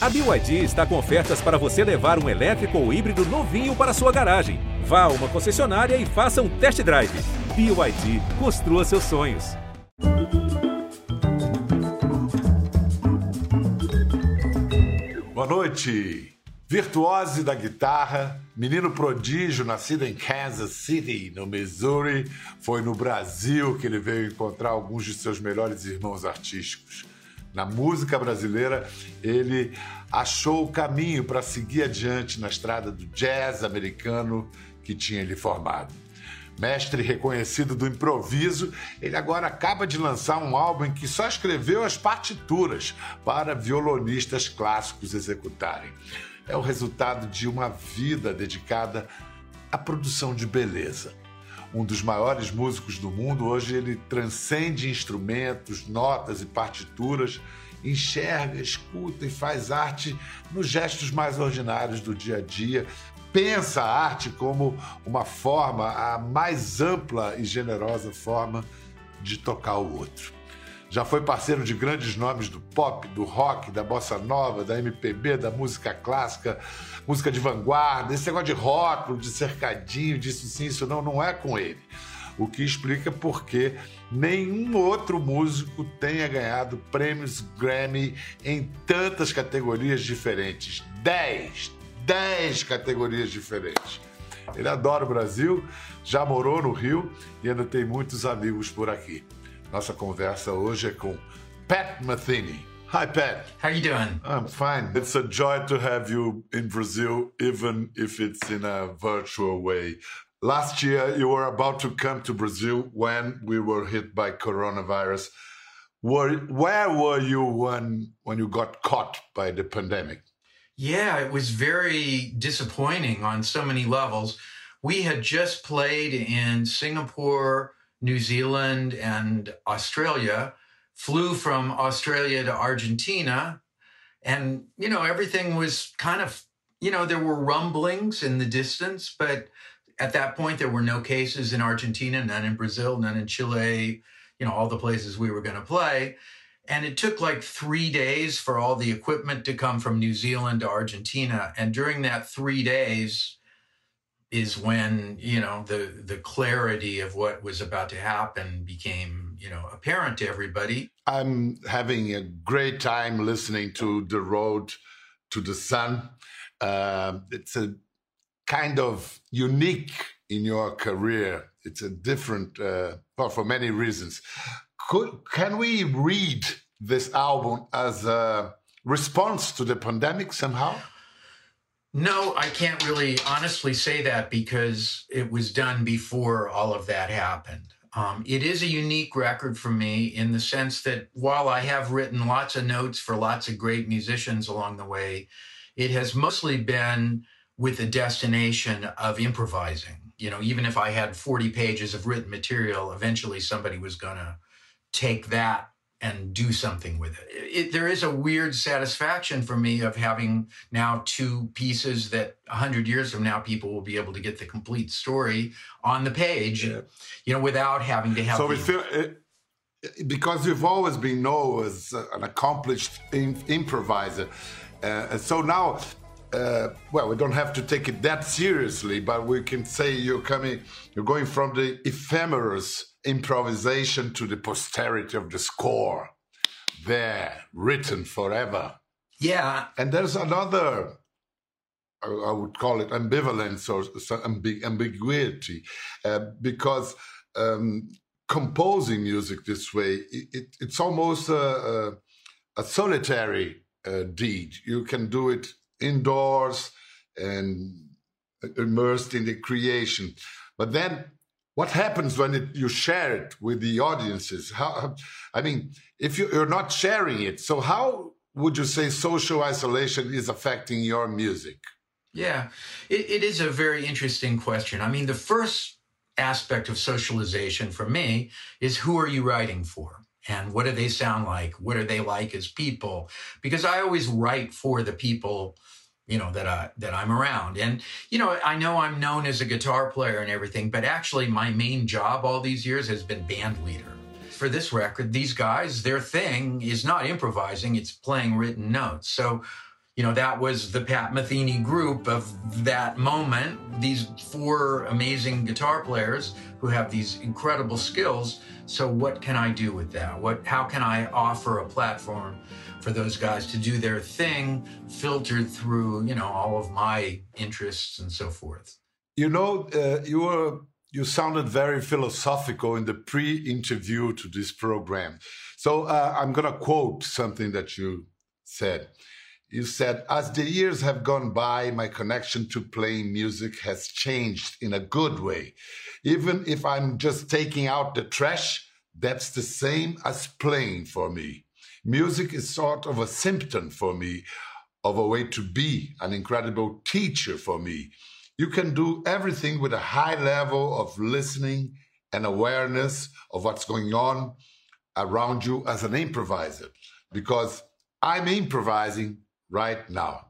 A BYD está com ofertas para você levar um elétrico ou híbrido novinho para sua garagem. Vá a uma concessionária e faça um test drive. BYD, construa seus sonhos. Boa noite. Virtuose da guitarra, menino prodígio, nascido em Kansas City, no Missouri, foi no Brasil que ele veio encontrar alguns de seus melhores irmãos artísticos. Na música brasileira, ele achou o caminho para seguir adiante na estrada do jazz americano que tinha ele formado. Mestre reconhecido do improviso, ele agora acaba de lançar um álbum em que só escreveu as partituras para violonistas clássicos executarem é o resultado de uma vida dedicada à produção de beleza. Um dos maiores músicos do mundo, hoje ele transcende instrumentos, notas e partituras, enxerga, escuta e faz arte nos gestos mais ordinários do dia a dia. Pensa a arte como uma forma, a mais ampla e generosa forma de tocar o outro. Já foi parceiro de grandes nomes do pop, do rock, da bossa nova, da MPB, da música clássica, música de vanguarda. Esse negócio de rótulo, de cercadinho, disso sim, isso não, não é com ele. O que explica por que nenhum outro músico tenha ganhado prêmios Grammy em tantas categorias diferentes. Dez! Dez categorias diferentes. Ele adora o Brasil, já morou no Rio e ainda tem muitos amigos por aqui. Nossa conversa hoje é com Pat Metheny. Hi, Pat. How are you doing? I'm fine. It's a joy to have you in Brazil, even if it's in a virtual way. Last year, you were about to come to Brazil when we were hit by coronavirus. Were, where were you when, when you got caught by the pandemic? Yeah, it was very disappointing on so many levels. We had just played in Singapore, New Zealand and Australia, flew from Australia to Argentina. And, you know, everything was kind of, you know, there were rumblings in the distance, but at that point, there were no cases in Argentina, none in Brazil, none in Chile, you know, all the places we were going to play. And it took like three days for all the equipment to come from New Zealand to Argentina. And during that three days, is when you know the the clarity of what was about to happen became you know apparent to everybody. I'm having a great time listening to the road to the sun. Uh, it's a kind of unique in your career. It's a different uh, well for many reasons. Could can we read this album as a response to the pandemic somehow no, I can't really honestly say that because it was done before all of that happened. Um, it is a unique record for me in the sense that while I have written lots of notes for lots of great musicians along the way, it has mostly been with the destination of improvising. You know, even if I had 40 pages of written material, eventually somebody was going to take that and do something with it. it. There is a weird satisfaction for me of having now two pieces that 100 years from now people will be able to get the complete story on the page, yeah. you know, without having to have. So we feel. It, because you've always been known as an accomplished improviser, uh, so now uh, well, we don't have to take it that seriously, but we can say you're coming, you're going from the ephemeris improvisation to the posterity of the score, there, written forever. Yeah. And there's another, I would call it ambivalence or ambiguity, uh, because um, composing music this way, it, it, it's almost a, a, a solitary uh, deed. You can do it indoors and immersed in the creation. But then what happens when it, you share it with the audiences? How, I mean, if you, you're not sharing it, so how would you say social isolation is affecting your music? Yeah, it, it is a very interesting question. I mean, the first aspect of socialization for me is who are you writing for? And what do they sound like? What are they like as people? Because I always write for the people you know that I that I'm around. And you know, I know I'm known as a guitar player and everything, but actually my main job all these years has been band leader. For this record, these guys, their thing is not improvising, it's playing written notes. So, you know, that was the Pat Metheny group of that moment. These four amazing guitar players who have these incredible skills. So what can I do with that? What, how can I offer a platform for those guys to do their thing, filtered through, you know, all of my interests and so forth? You know, uh, you were you sounded very philosophical in the pre-interview to this program. So uh, I'm going to quote something that you said. You said, as the years have gone by, my connection to playing music has changed in a good way. Even if I'm just taking out the trash, that's the same as playing for me. Music is sort of a symptom for me of a way to be, an incredible teacher for me. You can do everything with a high level of listening and awareness of what's going on around you as an improviser, because I'm improvising right now.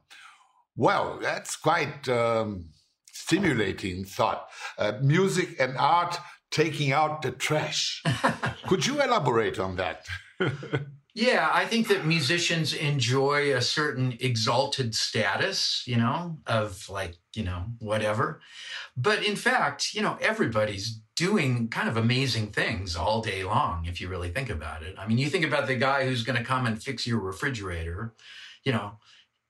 Well, that's quite um, stimulating thought. Uh, music and art taking out the trash. Could you elaborate on that? yeah, I think that musicians enjoy a certain exalted status, you know, of like, you know, whatever. But in fact, you know, everybody's doing kind of amazing things all day long, if you really think about it. I mean, you think about the guy who's going to come and fix your refrigerator, you know,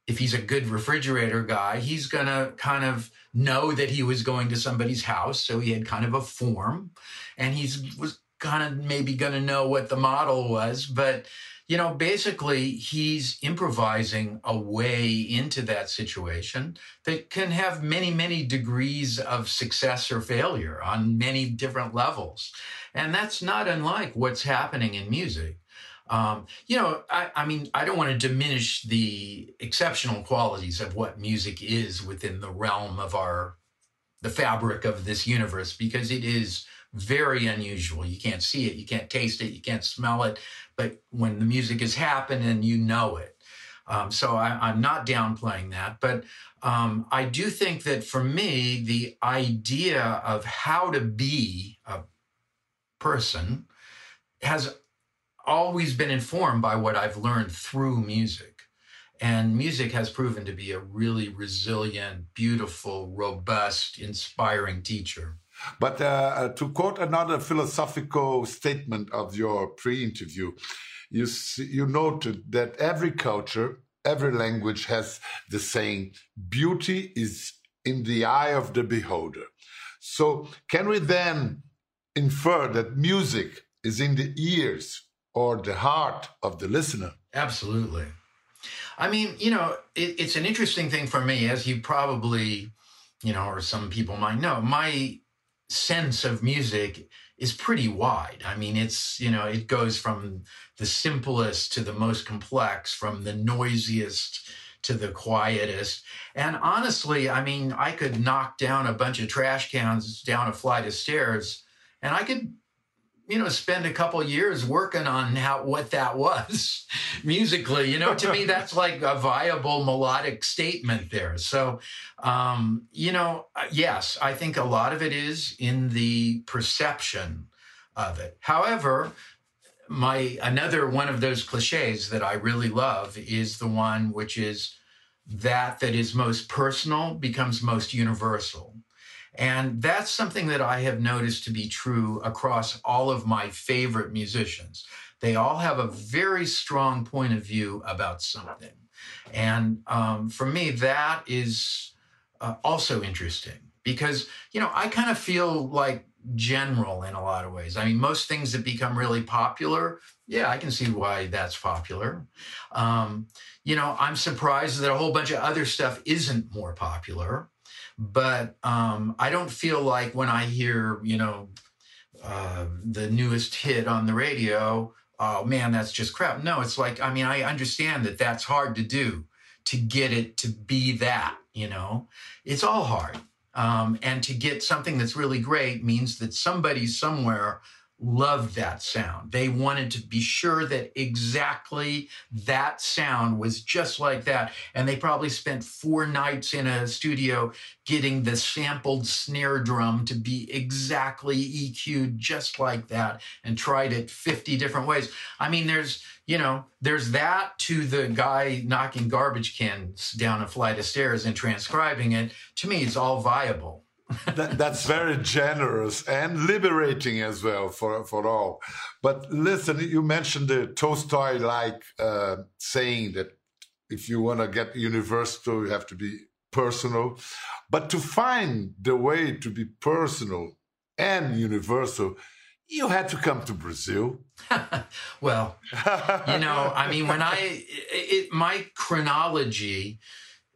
if he's a good refrigerator guy, he's going to kind of know that he was going to somebody's house. So he had kind of a form and he's was kind of maybe going to know what the model was. But, you know, basically he's improvising a way into that situation that can have many, many degrees of success or failure on many different levels. And that's not unlike what's happening in music. Um, you know, I, I, mean, I don't want to diminish the exceptional qualities of what music is within the realm of our, the fabric of this universe, because it is very unusual. You can't see it, you can't taste it, you can't smell it, but when the music is happening, you know it. Um, so I, am not downplaying that, but um, I do think that for me, the idea of how to be a person has always been informed by what I've learned through music. And music has proven to be a really resilient, beautiful, robust, inspiring teacher. But uh, to quote another philosophical statement of your pre interview, you, you noted that every culture, every language has the saying, beauty is in the eye of the beholder. So, can we then infer that music is in the ears or the heart of the listener. Absolutely. I mean, you know, it, it's an interesting thing for me, as you probably, you know, or some people might know. My sense of music is pretty wide. I mean, it's, you know, it goes from the simplest to the most complex, from the noisiest to the quietest. And honestly, I mean, I could knock down a bunch of trash cans down a flight of stairs and I could you know spend a couple years working on how what that was musically you know to me that's like a viable melodic statement there. So um, you know uh, yes i think a lot of it is in the perception of it. However my another one of those cliches that i really love is the one which is that that is most personal becomes most universal and that's something that I have noticed to be true across all of my favorite musicians. They all have a very strong point of view about something. And um, for me, that is uh, also interesting because, you know, I kind of feel like general in a lot of ways. I mean, most things that become really popular, yeah, I can see why that's popular. Um, you know, I'm surprised that a whole bunch of other stuff isn't more popular. But um, I don't feel like when I hear, you know, uh, the newest hit on the radio, oh man, that's just crap. No, it's like, I mean, I understand that that's hard to do to get it to be that, you know, it's all hard. Um, and to get something that's really great means that somebody somewhere loved that sound. They wanted to be sure that exactly that sound was just like that. And they probably spent four nights in a studio getting the sampled snare drum to be exactly EQ'd just like that and tried it 50 different ways. I mean, there's, you know, there's that to the guy knocking garbage cans down a flight of stairs and transcribing it. To me, it's all viable that, that's very generous and liberating as well for, for all. But listen, you mentioned the Tolstoy like uh, saying that if you want to get universal, you have to be personal. But to find the way to be personal and universal, you had to come to Brazil. well, you know, I mean, when I, it, my chronology,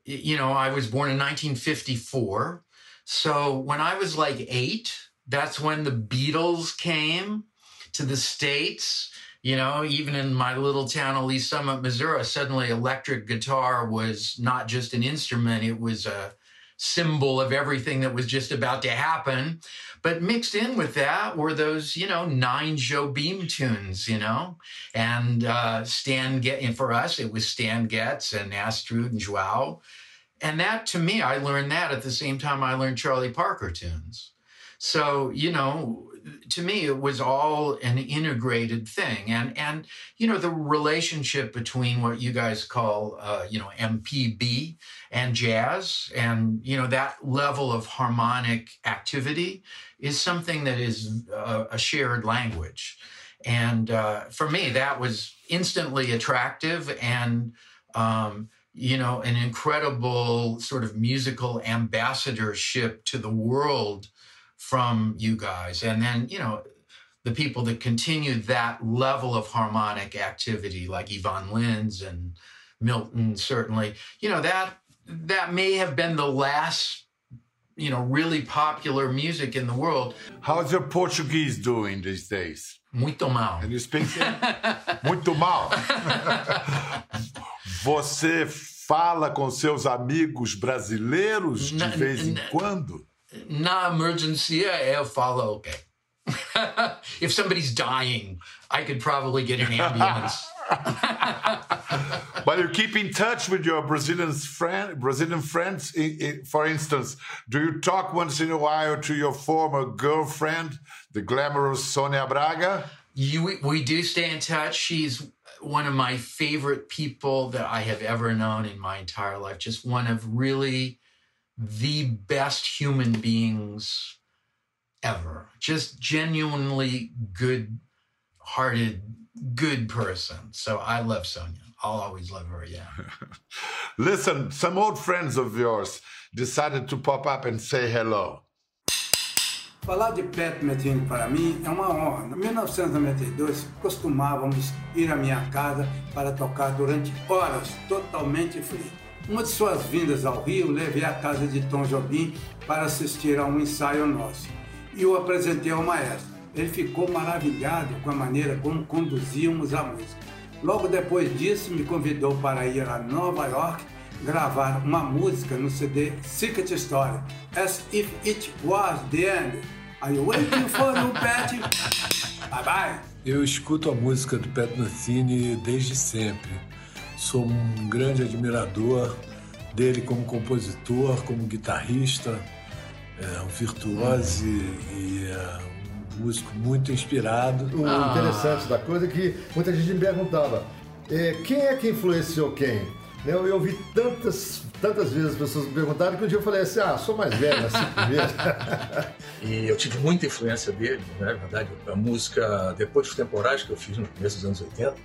you know, I was born in 1954. So when I was like eight, that's when the Beatles came to the States. You know, even in my little town of Lee's Summit, Missouri, suddenly electric guitar was not just an instrument, it was a symbol of everything that was just about to happen. But mixed in with that were those, you know, nine Jobim tunes, you know, and uh, Stan Get, and for us, it was Stan Getz and Astrud and Joao and that to me, I learned that at the same time I learned Charlie Parker tunes. So, you know, to me it was all an integrated thing and and you know the relationship between what you guys call uh, you know mpb and jazz and you know that level of harmonic activity is something that is uh, a shared language and uh, for me that was instantly attractive and um, you know, an incredible sort of musical ambassadorship to the world from you guys. And then, you know, the people that continued that level of harmonic activity, like Ivan Lins and Milton, certainly, you know, that that may have been the last, you know, really popular music in the world. How's your Portuguese doing these days? Muito mal. Can you speak? Muito mal. Você fala com seus amigos brasileiros de na, vez em na, quando? Na emergência, eu falo, ok. If somebody's dying, I could probably get an ambulance. but you keep in touch with your Brazilian friend, Brazilian friends. For instance, do you talk once in a while to your former girlfriend, the glamorous Sonia Braga? You, we do stay in touch. She's one of my favorite people that I have ever known in my entire life. Just one of really the best human beings ever. Just genuinely good hearted, good person. So I love Sonia. I'll always love her, yeah. Listen, some old friends of yours decided to pop up and say hello. Falar de Pat Metheny para mim é uma honra. Em 1992, costumávamos ir à minha casa para tocar durante horas, totalmente frio. Uma de suas vindas ao Rio, levei à casa de Tom Jobim para assistir a um ensaio nosso e o apresentei ao maestro. Ele ficou maravilhado com a maneira como conduzíamos a música. Logo depois disso, me convidou para ir a Nova York gravar uma música no CD Secret Story, As If It Was The End. Are you waiting for you, Pat? Bye bye. Eu escuto a música do Pat Metheny desde sempre. Sou um grande admirador dele como compositor, como guitarrista, é um virtuoso e é um músico muito inspirado. O ah. interessante da coisa é que muita gente me perguntava é, quem é que influenciou quem? Né, eu ouvi tantas, tantas vezes as pessoas me perguntaram que um dia eu falei assim, ah, sou mais velho, assim mesmo. e eu tive muita influência dele, né? na verdade, a música Depois dos Temporais, que eu fiz no começo dos anos 80,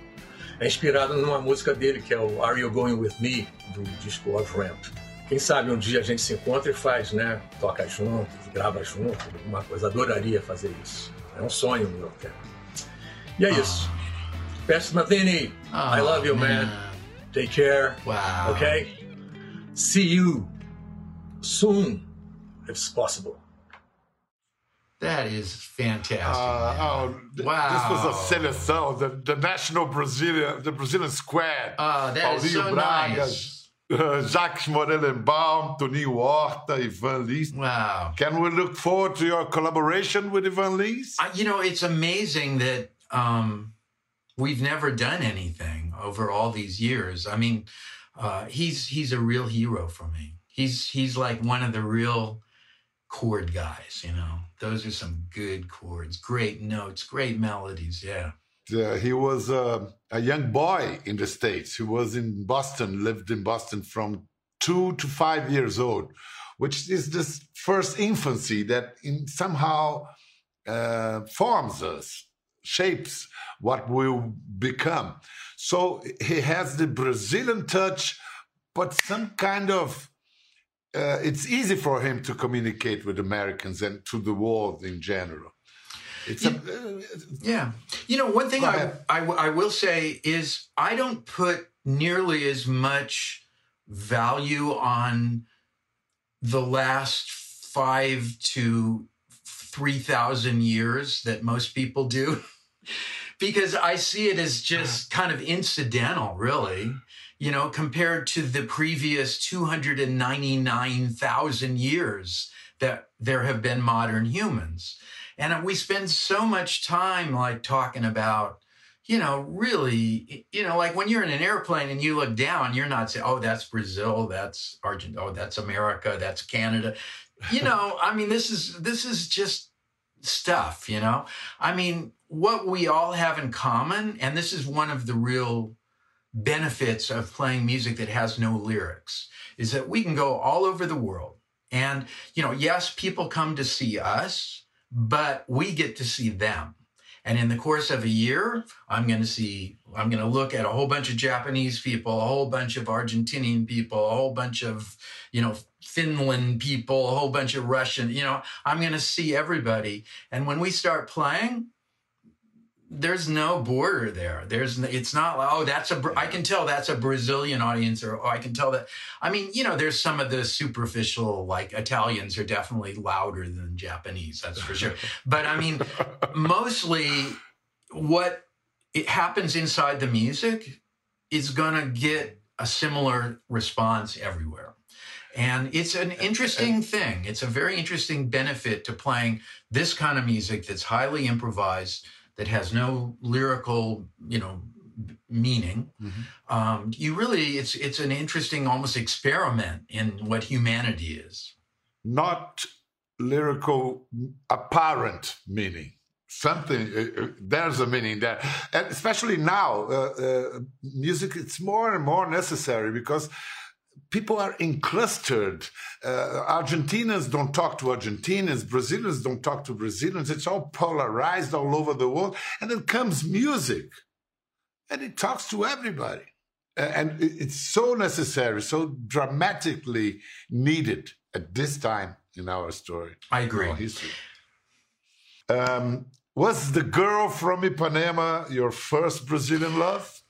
é inspirada numa música dele, que é o Are You Going With Me, do disco Love Ramp. Quem sabe um dia a gente se encontra e faz, né? Toca junto, grava junto, alguma coisa. Adoraria fazer isso. É um sonho meu, cara. E é isso. Oh. Pastor Matheny, oh, I love you, man. man. Take care. Wow. Okay? See you soon, if it's possible. That is fantastic. Uh, oh, wow! This was a seleção, the, the national Brazilian, the Brazilian squad. Oh, that Paulinho is so Braga, nice. uh, Jaques Morelenbaum, Toninho Horta, Ivan Lins. Wow. Can we look forward to your collaboration with Ivan Lins? I, you know, it's amazing that um, we've never done anything over all these years. I mean, uh, he's he's a real hero for me. He's he's like one of the real chord guys. You know, those are some good chords, great notes, great melodies. Yeah. Uh, he was uh, a young boy in the States. He was in Boston, lived in Boston from two to five years old, which is this first infancy that in somehow uh, forms us, shapes what we'll become. So he has the Brazilian touch, but some kind of uh, it's easy for him to communicate with Americans and to the world in general. A, uh, yeah. You know, one thing I. I, I will say is I don't put nearly as much value on the last five to 3,000 years that most people do because I see it as just uh-huh. kind of incidental, really, you know, compared to the previous 299,000 years that there have been modern humans. And we spend so much time like talking about, you know, really, you know, like when you're in an airplane and you look down, you're not saying, oh, that's Brazil, that's Argentina, oh, that's America, that's Canada. You know, I mean, this is this is just stuff, you know. I mean, what we all have in common, and this is one of the real benefits of playing music that has no lyrics, is that we can go all over the world. And, you know, yes, people come to see us, but we get to see them. And in the course of a year, I'm going to see, I'm going to look at a whole bunch of Japanese people, a whole bunch of Argentinian people, a whole bunch of, you know, Finland people, a whole bunch of Russian, you know, I'm going to see everybody. And when we start playing, there's no border there. There's, it's not like, oh, that's a I can tell that's a Brazilian audience or, oh, I can tell that. I mean, you know, there's some of the superficial, like Italians are definitely louder than Japanese, that's for sure. But I mean, mostly what it happens inside the music is going to get a similar response everywhere. And it's an interesting thing. It's a very interesting benefit to playing this kind of music that's highly improvised, that has no lyrical, you know, b- meaning. Um, you really, it's it's an interesting, almost experiment in what humanity is. not lyrical apparent meaning something uh, uh, there's a meaning there and especially now uh, uh, music it's more and more necessary because people are enclustered uh, argentinians don't talk to argentinians brazilians don't talk to brazilians it's all polarized all over the world and then comes music and it talks to everybody and it's so necessary so dramatically needed at this time in our story I agree. our history. Um, was the girl from Ipanema your first Brazilian love?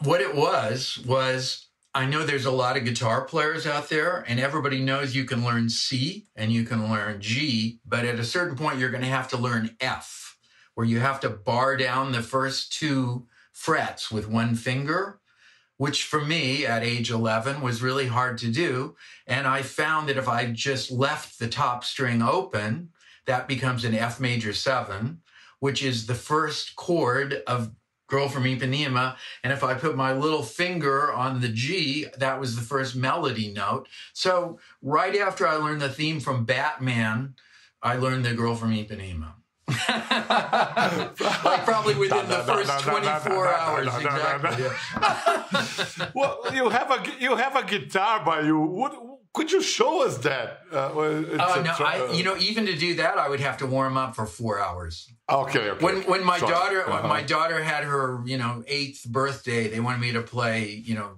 what it was was I know there's a lot of guitar players out there, and everybody knows you can learn C and you can learn G, but at a certain point, you're going to have to learn F, where you have to bar down the first two frets with one finger, which for me at age 11 was really hard to do. And I found that if I just left the top string open, that becomes an F major seven, which is the first chord of Girl from Ipanema. And if I put my little finger on the G, that was the first melody note. So right after I learned the theme from Batman, I learned the Girl from Ipanema. like probably within the first 24 hours. Exactly. well, you have a you have a guitar by you. What, could you show us that? Uh, well, Uh, no, I, you know, even to do that, I would have to warm up for four hours. okay, okay. When when my Sorry. daughter Uh-huh. my daughter had her you know eighth birthday, they wanted me to play you know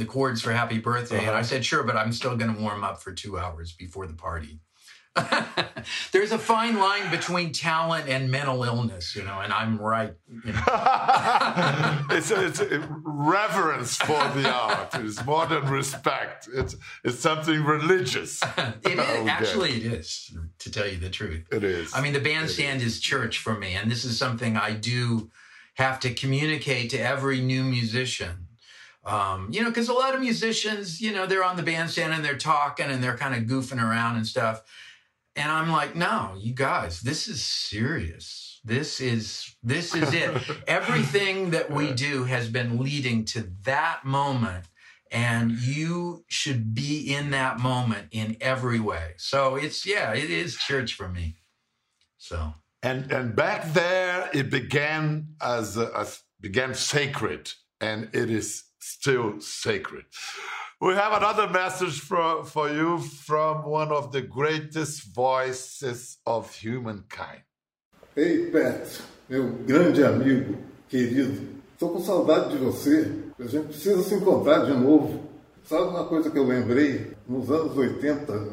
the chords for Happy Birthday, and I Uh-huh. said sure, but I'm still going to warm up for two hours before the party. There's a fine line between talent and mental illness, you know, and I'm right. You know. it's, it's a reverence for the art. It's more than respect. It's it's something religious. It is Okay. actually it is to tell you the truth. It is. I mean, the bandstand is church for me, and this is something I do have to communicate to every new musician. Um, you know, because a lot of musicians, you know, they're on the bandstand and they're talking and they're kind of goofing around and stuff. And I'm like, no, you guys, this is serious. This is this is it. Everything that we do has been leading to that moment and you should be in that moment in every way. So it's yeah, it is church for me. So and and back there it began as, as began sacred, and it is still sacred. We have another message for, for you from one of the greatest voices of humankind. Ei, Pet, meu grande amigo, querido, estou com saudade de você. A gente precisa se encontrar de novo. Sabe uma coisa que eu lembrei? Nos anos 80,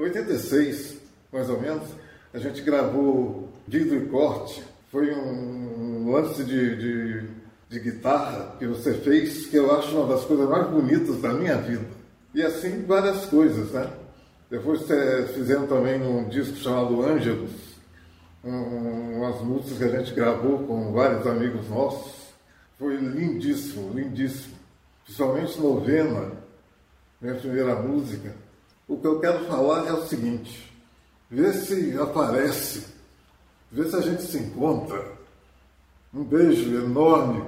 86, mais ou menos, a gente gravou Dido e Corte. Foi um lance de, de, de guitarra que você fez que eu acho uma das coisas mais bonitas da minha vida. E assim várias coisas, né? Depois fizemos também um disco chamado Ângelos, um, umas músicas que a gente gravou com vários amigos nossos. Foi lindíssimo, lindíssimo. Principalmente novena, minha primeira música. O que eu quero falar é o seguinte: vê se aparece, vê se a gente se encontra. Um beijo enorme,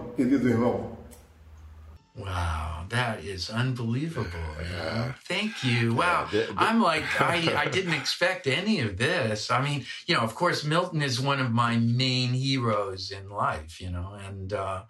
Wow, that is unbelievable. Yeah. Thank you. Wow. I'm like, I, I didn't expect any of this. I mean, you know, of course, Milton is one of my main heroes in life, you know, and, uh,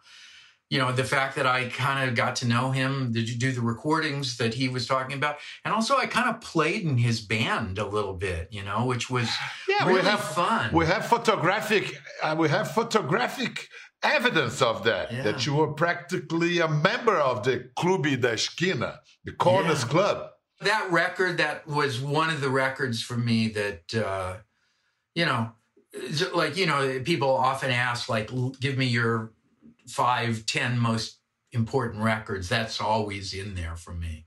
you know, the fact that I kind of got to know him, did you do the recordings that he was talking about? And also I kind of played in his band a little bit, you know, which was yeah, really we have, fun. We have photographic, uh, we have photographic evidence of that, yeah. that you were practically a member of the Clube da Esquina, the Corners yeah. Club. That record, that was one of the records for me that, uh, you know, like, you know, people often ask, like, give me your five, ten most important records. That's always in there for me.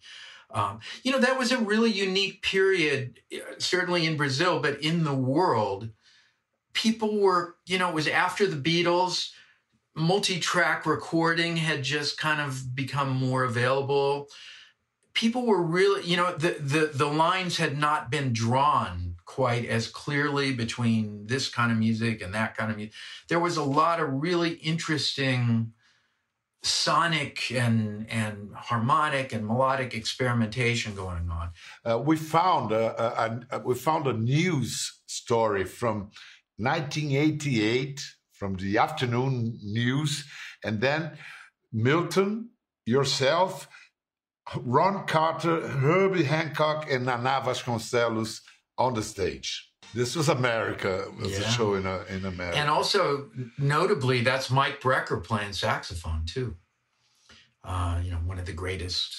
Um, you know, that was a really unique period, certainly in Brazil, but in the world. People were, you know, it was after the Beatles. Multi track recording had just kind of become more available. People were really, you know, the, the, the lines had not been drawn quite as clearly between this kind of music and that kind of music. There was a lot of really interesting sonic and and harmonic and melodic experimentation going on. Uh, we found a, a, a, we found a news story from 1988 from the afternoon news, and then Milton, yourself, Ron Carter, Herbie Hancock, and Nana Vasconcelos on the stage. This was America. It was yeah. a show in, a, in America. And also, notably, that's Mike Brecker playing saxophone, too. Uh, you know, one of the greatest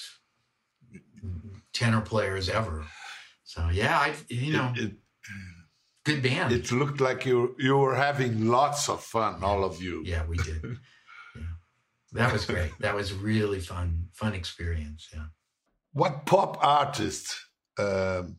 tenor players ever. So, yeah, I, you know, it, it, good band. It looked like you, you were having lots of fun, all of you. Yeah, we did. yeah. That was great. That was really fun, fun experience. Yeah. What pop artist um,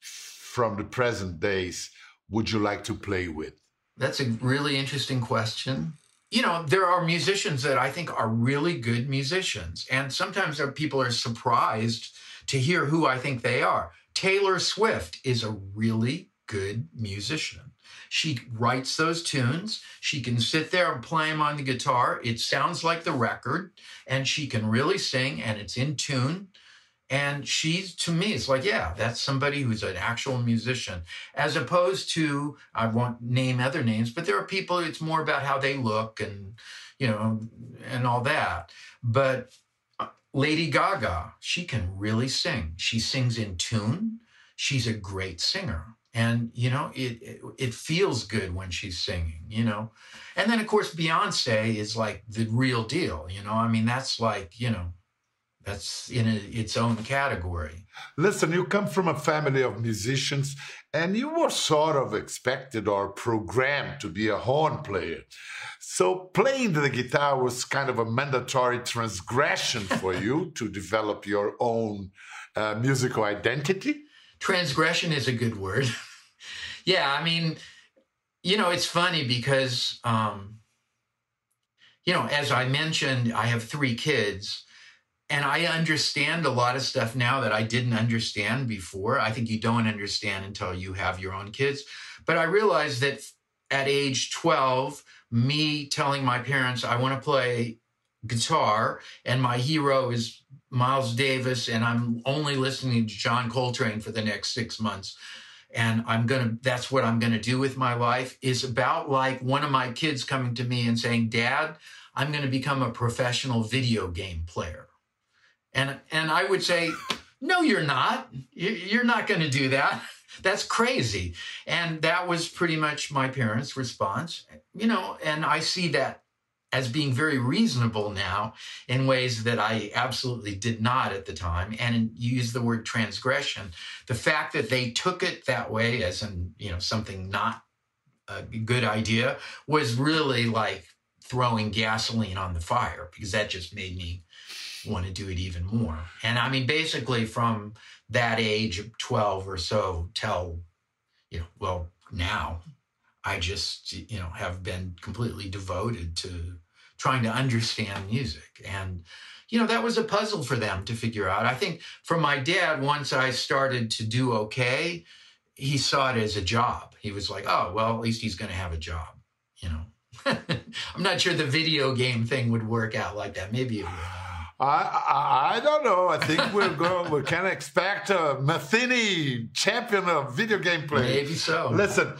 from the present days would you like to play with? That's a really interesting question. You know, there are musicians that I think are really good musicians, and sometimes people are surprised to hear who I think they are. Taylor Swift is a really good musician. She writes those tunes. She can sit there and play them on the guitar. It sounds like the record, and she can really sing, and it's in tune. And she's to me, it's like, yeah, that's somebody who's an actual musician, as opposed to I won't name other names, but there are people. It's more about how they look and you know and all that. But Lady Gaga, she can really sing. She sings in tune. She's a great singer, and you know it, it it feels good when she's singing. You know, and then of course Beyonce is like the real deal. You know, I mean that's like you know that's in a, its own category. Listen, you come from a family of musicians and you were sort of expected or programmed to be a horn player. So playing the guitar was kind of a mandatory transgression for you to develop your own uh, musical identity. Transgression is a good word. yeah, I mean, you know, it's funny because um, you know, as I mentioned, I have three kids and I understand a lot of stuff now that I didn't understand before. I think you don't understand until you have your own kids. But I realized that at age 12, me telling my parents I want to play guitar and my hero is Miles Davis and I'm only listening to John Coltrane for the next 6 months and I'm going to that's what I'm going to do with my life is about like one of my kids coming to me and saying, "Dad, I'm going to become a professional video game player." And and I would say, "No, you're not. You're not going to do that." That's crazy. And that was pretty much my parents' response. You know, and I see that as being very reasonable now in ways that I absolutely did not at the time. And you use the word transgression. The fact that they took it that way as in, you know, something not a good idea was really like throwing gasoline on the fire because that just made me want to do it even more. And I mean, basically from that age of 12 or so till, you know, well, now I just, you know, have been completely devoted to trying to understand music. And, you know, that was a puzzle for them to figure out. I think for my dad, once I started to do okay, he saw it as a job. He was like, oh, well, at least he's going to have a job, you know. I'm not sure the video game thing would work out like that. Maybe it would. I, I, I don't know. I think we're going. We can expect a Metheny champion of video game play. Maybe so. Listen,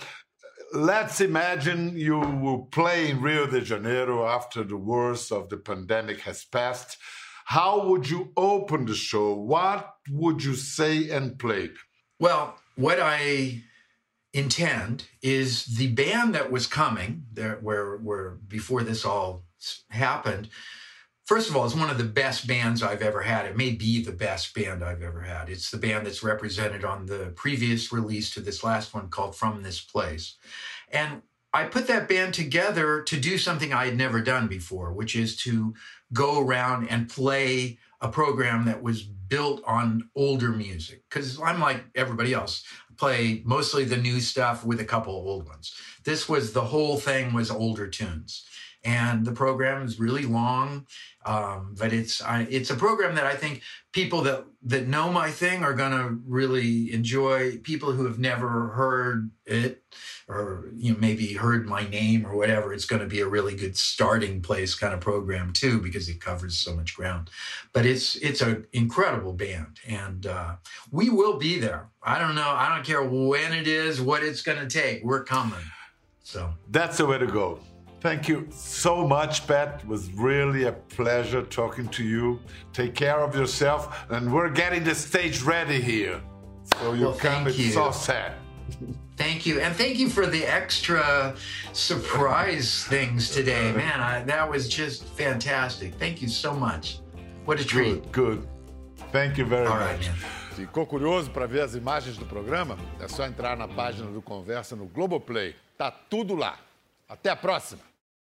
let's imagine you will play in Rio de Janeiro after the worst of the pandemic has passed. How would you open the show? What would you say and play? Well, what I intend is the band that was coming there, where where before this all happened First of all, it's one of the best bands I've ever had. It may be the best band I've ever had. It's the band that's represented on the previous release to this last one called From This Place. And I put that band together to do something I had never done before, which is to go around and play a program that was built on older music. Because I'm like everybody else, play mostly the new stuff with a couple of old ones. This was the whole thing was older tunes and the program is really long. Um, but it's I, it's a program that I think people that that know my thing are to really enjoy. People who have never heard it or you know maybe heard my name or whatever, it's going to be a really good starting place kind of program too because it covers so much ground. But it's it's an incredible band, and uh, we will be there. I don't know. I don't care when it is, what it's going to take. We're coming. So that's the way to go. Thank you so much, Pat. It was really a pleasure talking to you. Take care of yourself, and we're getting the stage ready here. So you well, come with you. so sad. Thank you, and thank you for the extra surprise things today, man. I, that was just fantastic. Thank you so much. What a treat. Good, good. Thank you very All much. Right, Ficou curioso para ver as imagens do programa? É só entrar na página do Conversa no Globoplay. Tá tudo lá. Até a próxima.